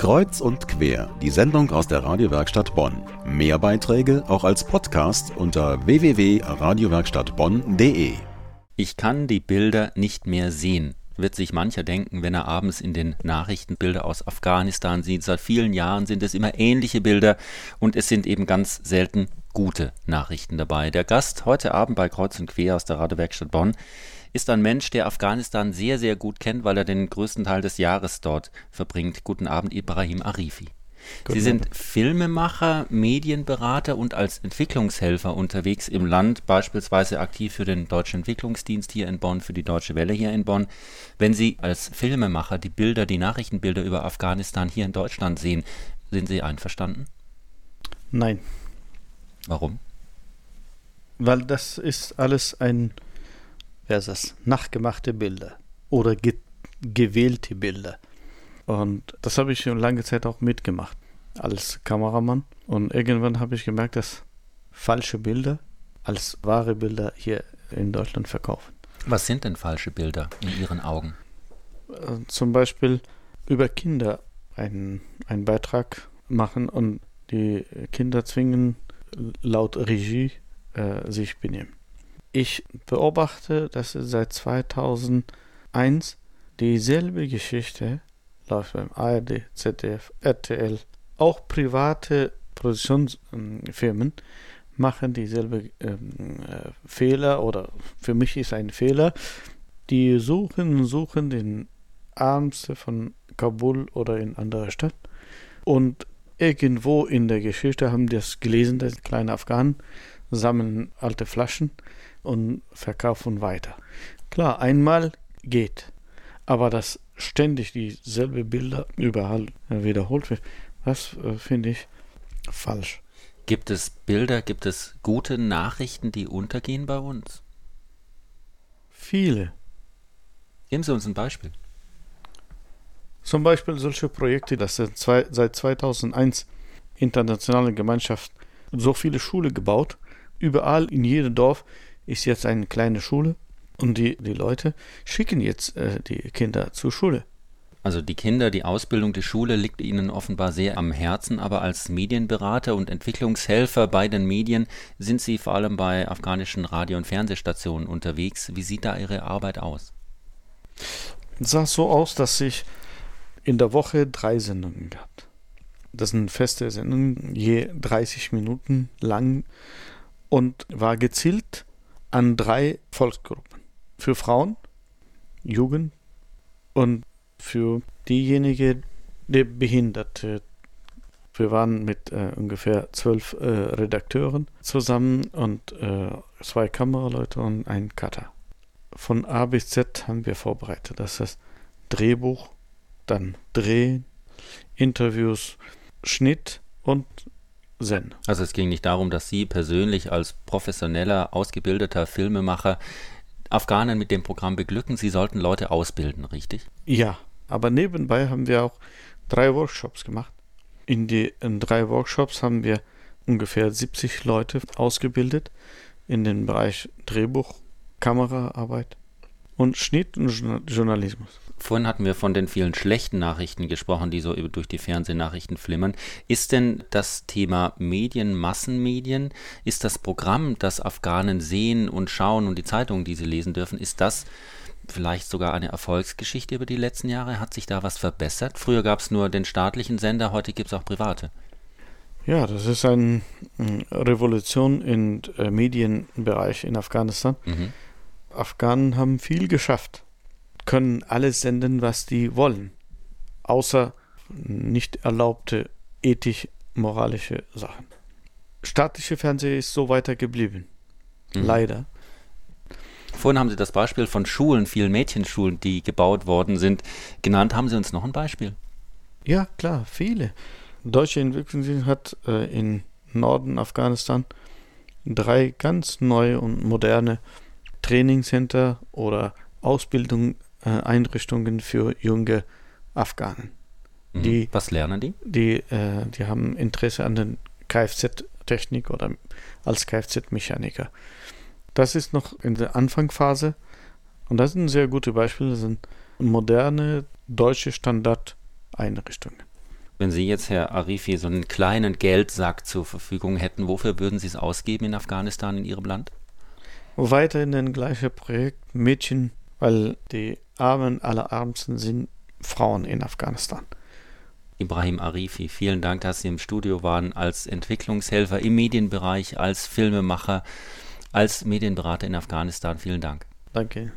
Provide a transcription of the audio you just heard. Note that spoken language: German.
Kreuz und quer, die Sendung aus der Radiowerkstatt Bonn. Mehr Beiträge auch als Podcast unter www.radiowerkstattbonn.de. Ich kann die Bilder nicht mehr sehen, wird sich mancher denken, wenn er abends in den Nachrichten Bilder aus Afghanistan sieht. Seit vielen Jahren sind es immer ähnliche Bilder und es sind eben ganz selten gute Nachrichten dabei. Der Gast heute Abend bei Kreuz und Quer aus der Radiowerkstatt Bonn ist ein Mensch, der Afghanistan sehr, sehr gut kennt, weil er den größten Teil des Jahres dort verbringt. Guten Abend, Ibrahim Arifi. Guten Sie sind Abend. Filmemacher, Medienberater und als Entwicklungshelfer unterwegs im Land, beispielsweise aktiv für den Deutschen Entwicklungsdienst hier in Bonn, für die Deutsche Welle hier in Bonn. Wenn Sie als Filmemacher die Bilder, die Nachrichtenbilder über Afghanistan hier in Deutschland sehen, sind Sie einverstanden? Nein. Warum? Weil das ist alles ein versus nachgemachte Bilder oder ge gewählte Bilder. Und das habe ich schon lange Zeit auch mitgemacht als Kameramann. Und irgendwann habe ich gemerkt, dass falsche Bilder als wahre Bilder hier in Deutschland verkaufen. Was sind denn falsche Bilder in Ihren Augen? Äh, zum Beispiel über Kinder einen, einen Beitrag machen und die Kinder zwingen laut Regie äh, sich benehmen. Ich beobachte, dass seit 2001 dieselbe Geschichte läuft beim ARD, ZDF, RTL. Auch private Produktionsfirmen machen dieselbe ähm, äh, Fehler oder für mich ist ein Fehler. Die suchen und suchen den Ärmste von Kabul oder in anderer Stadt und irgendwo in der Geschichte haben die das gelesen, das kleine Afghanen sammeln alte Flaschen und verkaufen weiter. Klar, einmal geht, aber dass ständig dieselbe Bilder überall wiederholt wird, das äh, finde ich falsch. Gibt es Bilder, gibt es gute Nachrichten, die untergehen bei uns? Viele. Geben Sie uns ein Beispiel. Zum Beispiel solche Projekte, dass seit 2001 internationale Gemeinschaft so viele Schulen gebaut, überall in jedem Dorf ist jetzt eine kleine Schule und die, die Leute schicken jetzt äh, die Kinder zur Schule. Also die Kinder, die Ausbildung, die Schule liegt Ihnen offenbar sehr am Herzen, aber als Medienberater und Entwicklungshelfer bei den Medien sind Sie vor allem bei afghanischen Radio- und Fernsehstationen unterwegs. Wie sieht da Ihre Arbeit aus? Es sah so aus, dass ich in der Woche drei Sendungen gehabt. Das sind feste Sendungen, je 30 Minuten lang und war gezielt an drei Volksgruppen. Für Frauen, Jugend und für diejenigen, die Behinderte. Wir waren mit äh, ungefähr zwölf äh, Redakteuren zusammen und äh, zwei Kameraleute und ein Cutter. Von A bis Z haben wir vorbereitet. Das heißt Drehbuch, dann Drehen, Interviews, Schnitt und Zen. Also es ging nicht darum, dass Sie persönlich als professioneller, ausgebildeter Filmemacher Afghanen mit dem Programm beglücken. Sie sollten Leute ausbilden, richtig? Ja, aber nebenbei haben wir auch drei Workshops gemacht. In den drei Workshops haben wir ungefähr 70 Leute ausgebildet in den Bereich Drehbuch, Kameraarbeit und Schnitt und Journalismus. Vorhin hatten wir von den vielen schlechten Nachrichten gesprochen, die so durch die Fernsehnachrichten flimmern. Ist denn das Thema Medien, Massenmedien, ist das Programm, das Afghanen sehen und schauen und die Zeitungen, die sie lesen dürfen, ist das vielleicht sogar eine Erfolgsgeschichte über die letzten Jahre? Hat sich da was verbessert? Früher gab es nur den staatlichen Sender, heute gibt es auch private. Ja, das ist eine Revolution im äh, Medienbereich in Afghanistan. Mhm. Afghanen haben viel geschafft können alles senden, was die wollen, außer nicht erlaubte ethisch-moralische Sachen. Staatliche Fernsehen ist so weiter geblieben. Mhm. Leider. Vorhin haben Sie das Beispiel von Schulen, vielen Mädchenschulen, die gebaut worden sind, genannt. Haben Sie uns noch ein Beispiel? Ja, klar, viele. Deutsche Entwicklungsdienst hat äh, in Norden Afghanistan drei ganz neue und moderne Trainingscenter oder Ausbildung äh, Einrichtungen für junge Afghanen. Mhm. Die, Was lernen die? Die, äh, die haben Interesse an der Kfz-Technik oder als Kfz-Mechaniker. Das ist noch in der Anfangsphase und das sind sehr gute Beispiele, das sind moderne deutsche Standardeinrichtungen. Wenn Sie jetzt, Herr Arifi, so einen kleinen Geldsack zur Verfügung hätten, wofür würden Sie es ausgeben in Afghanistan, in Ihrem Land? Weiterhin das gleiche Projekt Mädchen, weil die Armen aller Ärmsten sind Frauen in Afghanistan. Ibrahim Arifi, vielen Dank, dass Sie im Studio waren als Entwicklungshelfer im Medienbereich, als Filmemacher, als Medienberater in Afghanistan. Vielen Dank. Danke.